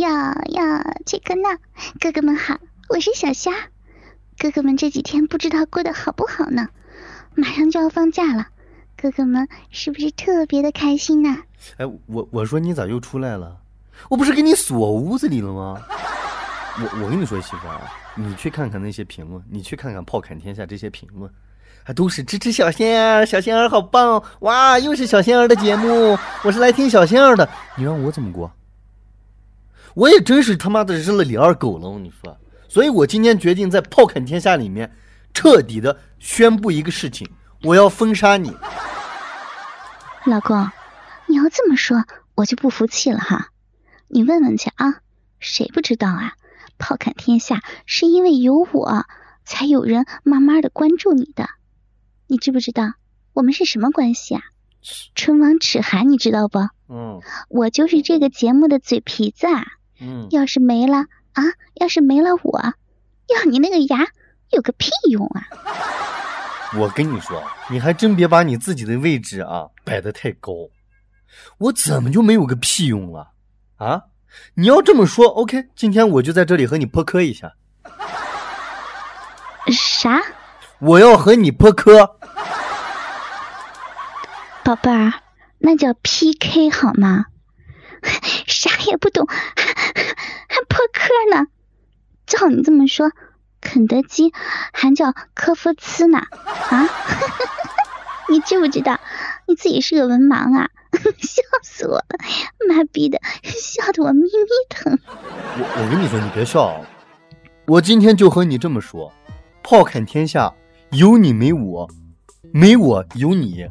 呀呀，切克闹，哥哥们好，我是小虾。哥哥们这几天不知道过得好不好呢？马上就要放假了，哥哥们是不是特别的开心呢？哎，我我说你咋又出来了？我不是给你锁屋子里了吗？我我跟你说，媳妇儿，你去看看那些评论，你去看看炮侃天下这些评论，还都是支持小仙儿，小仙儿好棒哇！又是小仙儿的节目，我是来听小仙儿的，你让我怎么过？我也真是他妈的扔了李二狗了，我跟你说，所以我今天决定在炮砍天下里面彻底的宣布一个事情，我要封杀你。老公，你要这么说，我就不服气了哈。你问问去啊，谁不知道啊？炮砍天下是因为有我才有人慢慢的关注你的，你知不知道我们是什么关系啊？唇亡齿寒，你知道不？嗯我就是这个节目的嘴皮子啊。嗯，要是没了啊，要是没了我，要你那个牙有个屁用啊！我跟你说，你还真别把你自己的位置啊摆得太高，我怎么就没有个屁用了啊？你要这么说，OK，今天我就在这里和你破磕一下，啥？我要和你破磕。宝贝儿，那叫 PK 好吗？啥也不懂，还破壳呢？照你这么说，肯德基还叫科夫茨呢？啊？你知不知道你自己是个文盲啊？笑死我了！妈逼的，笑得我咪咪疼。我我跟你说，你别笑啊！我今天就和你这么说，炮砍天下有你没我，没我有你。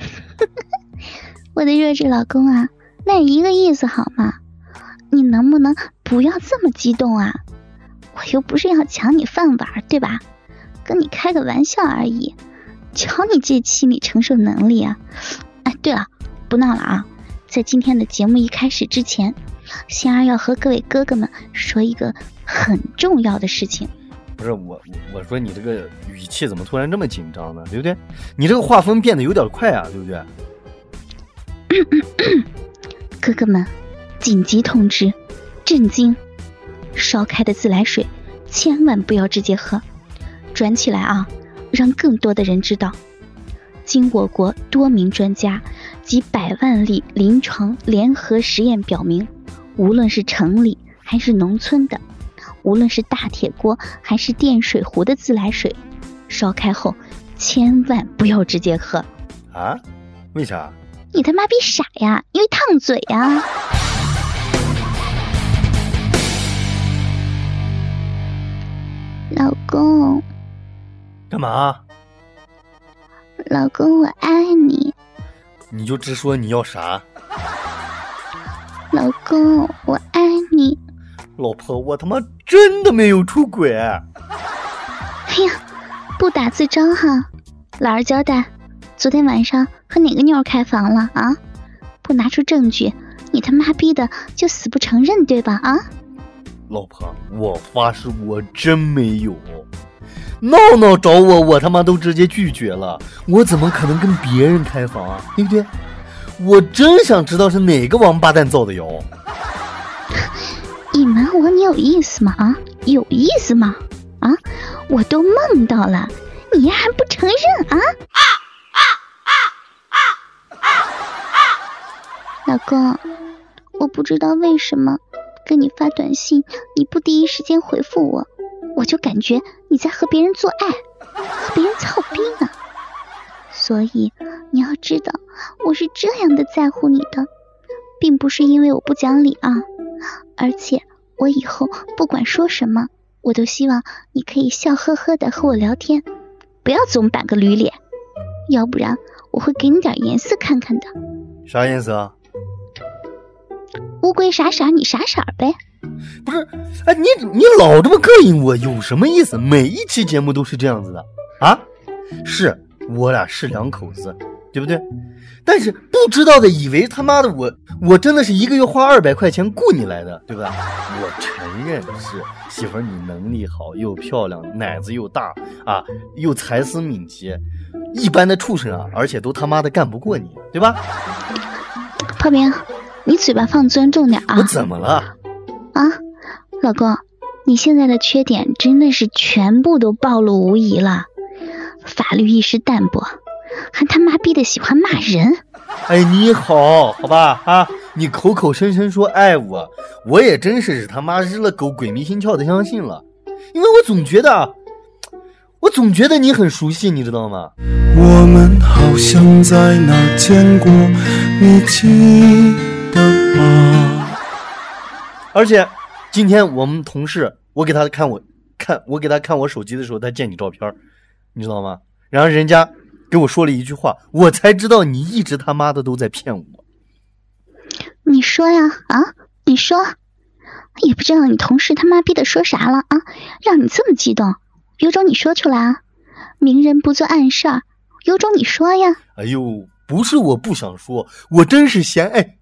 我的弱智老公啊，那一个意思好吗？你能不能不要这么激动啊？我又不是要抢你饭碗，对吧？跟你开个玩笑而已，瞧你这心理承受能力啊！哎，对了，不闹了啊！在今天的节目一开始之前，仙儿要和各位哥哥们说一个很重要的事情。不是我，我说你这个语气怎么突然这么紧张呢？对不对？你这个画风变得有点快啊，对不对？哥哥们，紧急通知！震惊！烧开的自来水千万不要直接喝，转起来啊，让更多的人知道。经我国多名专家及百万例临床联合实验表明，无论是城里还是农村的，无论是大铁锅还是电水壶的自来水，烧开后千万不要直接喝。啊？为啥？你他妈逼傻呀！因为烫嘴呀！老公，干嘛？老公，我爱你。你就直说你要啥？老公，我爱你。老婆，我他妈真的没有出轨。哎呀，不打自招哈！老实交代，昨天晚上和哪个妞开房了啊？不拿出证据，你他妈逼的就死不承认对吧？啊！老婆，我发誓我真没有。闹闹找我，我他妈都直接拒绝了。我怎么可能跟别人开房啊？对不对？我真想知道是哪个王八蛋造的谣。隐瞒我，你有意思吗？啊，有意思吗？啊，我都梦到了，你还不承认啊？啊啊啊啊啊啊老公，我不知道为什么跟你发短信，你不第一时间回复我，我就感觉你在和别人做爱，和别人操逼呢。所以你要知道，我是这样的在乎你的，并不是因为我不讲理啊，而且我以后不管说什么，我都希望你可以笑呵呵的和我聊天，不要总板个驴脸，要不然我会给你点颜色看看的。啥颜色？乌龟傻傻，你傻傻呗。不是，哎，你你老这么膈应我，有什么意思？每一期节目都是这样子的啊？是我俩是两口子，对不对？但是不知道的以为他妈的我我真的是一个月花二百块钱雇你来的，对吧？我承认是媳妇儿，你能力好，又漂亮，奶子又大啊，又才思敏捷，一般的畜生啊，而且都他妈的干不过你，对吧？炮兵，你嘴巴放尊重点啊！我怎么了？啊，老公，你现在的缺点真的是全部都暴露无遗了，法律意识淡薄，还他妈逼的喜欢骂人。哎，你好，好吧啊，你口口声声说爱我，我也真是他妈日了狗鬼迷心窍的相信了，因为我总觉得，我总觉得你很熟悉，你知道吗？我们好像在哪见过，你记而且今天我们同事，我给他看我看我给他看我手机的时候，他见你照片，你知道吗？然后人家给我说了一句话，我才知道你一直他妈的都在骗我。你说呀啊，你说，也不知道你同事他妈逼的说啥了啊，让你这么激动，有种你说出来啊！明人不做暗事儿，有种你说呀！哎呦，不是我不想说，我真是嫌哎，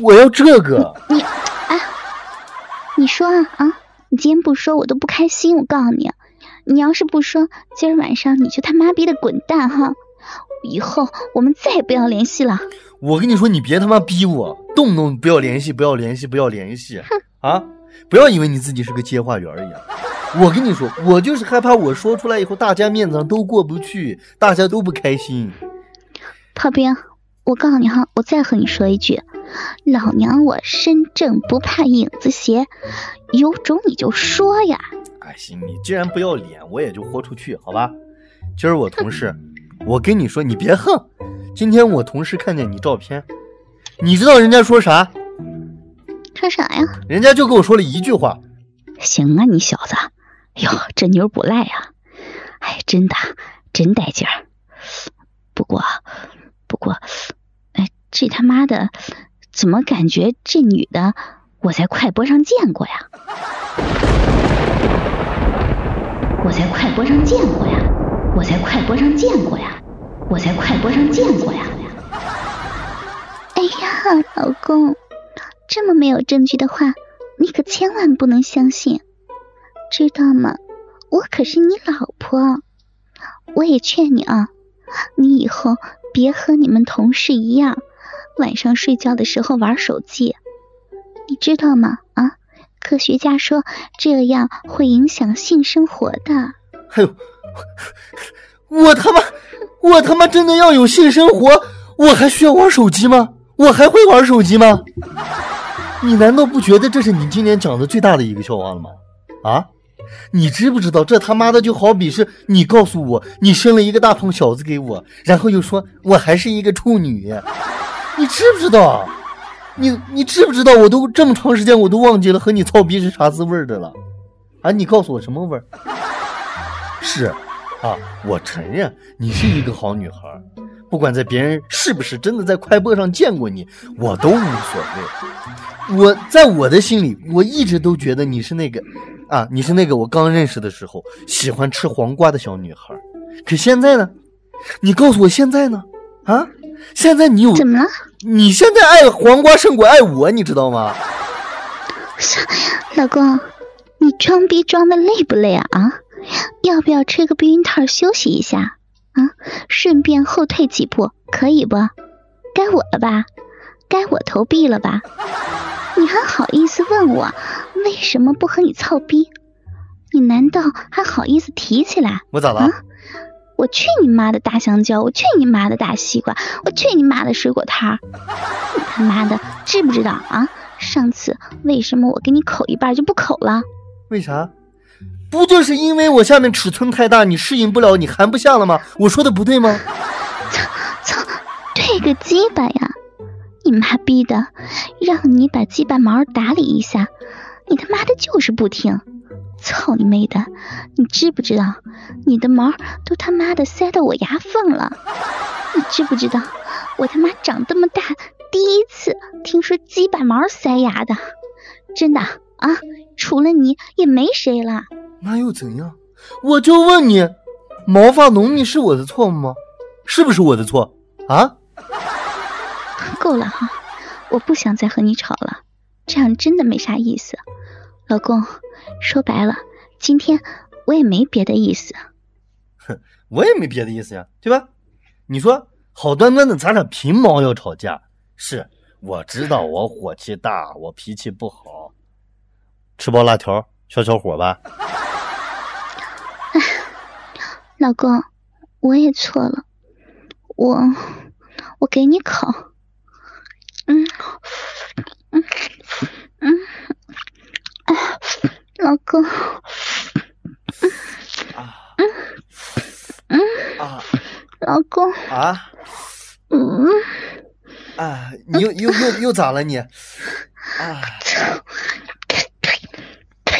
我要这个。你哎，你说啊啊！你今天不说我都不开心，我告诉你，你要是不说，今儿晚上你就他妈逼的滚蛋哈！以后我们再也不要联系了。我跟你说，你别他妈逼我，动不动不要联系，不要联系，不要联系，啊！不要以为你自己是个接话员一样。我跟你说，我就是害怕我说出来以后，大家面子上都过不去，大家都不开心。炮兵，我告诉你哈，我再和你说一句，老娘我身正不怕影子斜，有种你就说呀！哎，行，你既然不要脸，我也就豁出去，好吧？今儿我同事，我跟你说，你别横。今天我同事看见你照片，你知道人家说啥？说啥呀？人家就跟我说了一句话：行啊，你小子，哟，这妞不赖啊！哎，真的，真带劲儿。不过，不过，哎，这他妈的，怎么感觉这女的我在快播上见过呀？我在快播上见过呀！我在快播上见过呀！我在快播上见过呀！哎呀，老公，这么没有证据的话，你可千万不能相信，知道吗？我可是你老婆，我也劝你啊，你以后别和你们同事一样，晚上睡觉的时候玩手机，你知道吗？啊，科学家说这样会影响性生活的。哎呦，我他妈！我他妈真的要有性生活，我还需要玩手机吗？我还会玩手机吗？你难道不觉得这是你今年讲的最大的一个笑话了吗？啊，你知不知道这他妈的就好比是你告诉我你生了一个大胖小子给我，然后又说我还是一个处女，你知不知道？你你知不知道？我都这么长时间我都忘记了和你操逼是啥滋味的了，啊，你告诉我什么味儿？是。啊，我承认你是一个好女孩，不管在别人是不是真的在快播上见过你，我都无所谓。我在我的心里，我一直都觉得你是那个，啊，你是那个我刚认识的时候喜欢吃黄瓜的小女孩。可现在呢？你告诉我现在呢？啊，现在你有怎么了？你现在爱黄瓜胜过爱我，你知道吗？老公，你装逼装的累不累啊？啊？要不要吹个避孕套休息一下啊？顺便后退几步，可以不？该我了吧？该我投币了吧？你还好意思问我为什么不和你操逼？你难道还好意思提起来？我咋了？我去你妈的大香蕉！我去你妈的大西瓜！我去你妈的水果摊儿！你 他妈的知不知道啊？上次为什么我给你口一半就不口了？为啥？不就是因为我下面尺寸太大，你适应不了，你含不下了吗？我说的不对吗？操操，对个鸡巴呀！你妈逼的，让你把鸡巴毛打理一下，你他妈的就是不听。操你妹的！你知不知道，你的毛都他妈的塞到我牙缝了？你知不知道，我他妈长这么大第一次听说鸡把毛塞牙的，真的啊！除了你也没谁了。那又怎样？我就问你，毛发浓密是我的错吗？是不是我的错啊？够了哈，我不想再和你吵了，这样真的没啥意思。老公，说白了，今天我也没别的意思。哼，我也没别的意思呀，对吧？你说好端端的，咱俩凭毛要吵架？是我知道我火气大，我脾气不好。吃包辣条，消消火吧。老公，我也错了，我我给你烤。嗯嗯嗯，哎，老公。嗯嗯啊，老公啊，嗯啊，你又又又又咋了你？啊，呸呸呸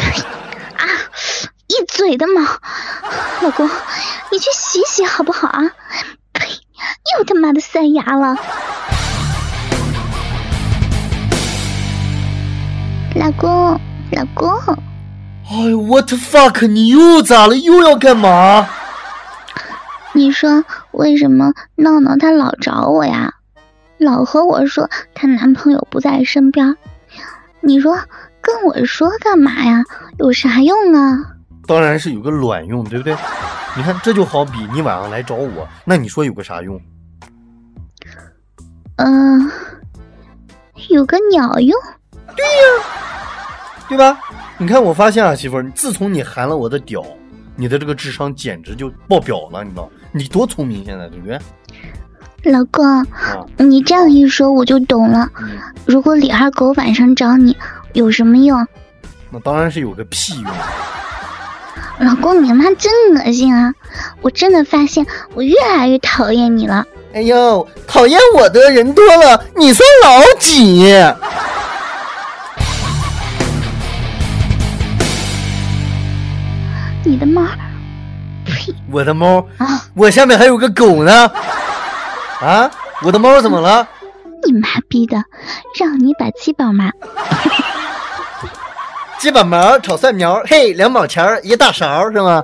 呸啊！一嘴的毛，老公，你去洗洗好不好啊？呸！又他妈的塞牙了，老公，老公。哎，what fuck！你又咋了？又要干嘛？你说为什么闹闹她老找我呀？老和我说她男朋友不在身边。你说跟我说干嘛呀？有啥用啊？当然是有个卵用，对不对？你看，这就好比你晚上来找我，那你说有个啥用？嗯，有个鸟用。对呀，对吧？你看，我发现啊，媳妇儿，自从你含了我的屌，你的这个智商简直就爆表了，你知道？你多聪明，现在对不对？老公，你这样一说，我就懂了。如果李二狗晚上找你，有什么用？那当然是有个屁用。老公，你妈真恶心啊！我真的发现，我越来越讨厌你了。哎呦，讨厌我的人多了，你算老几？猫，呸！我的猫啊！我下面还有个狗呢！啊！我的猫怎么了？你妈逼的！让你把鸡巴毛，鸡巴毛炒蒜苗，嘿，两毛钱一大勺是吗？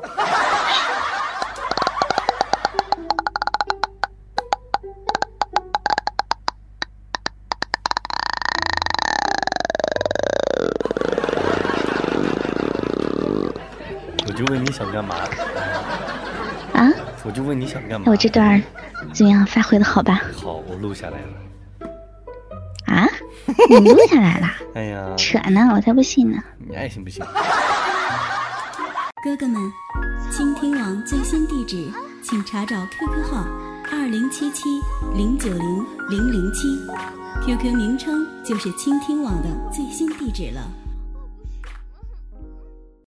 就问你想干嘛？我这段怎么样？发挥的好吧？好，我录下来了。啊？你录下来了？哎呀，扯呢！我才不信呢。你爱信不信？哥哥们，倾听网最新地址，请查找 QQ 号二零七七零九零零零七，QQ 名称就是倾听网的最新地址了。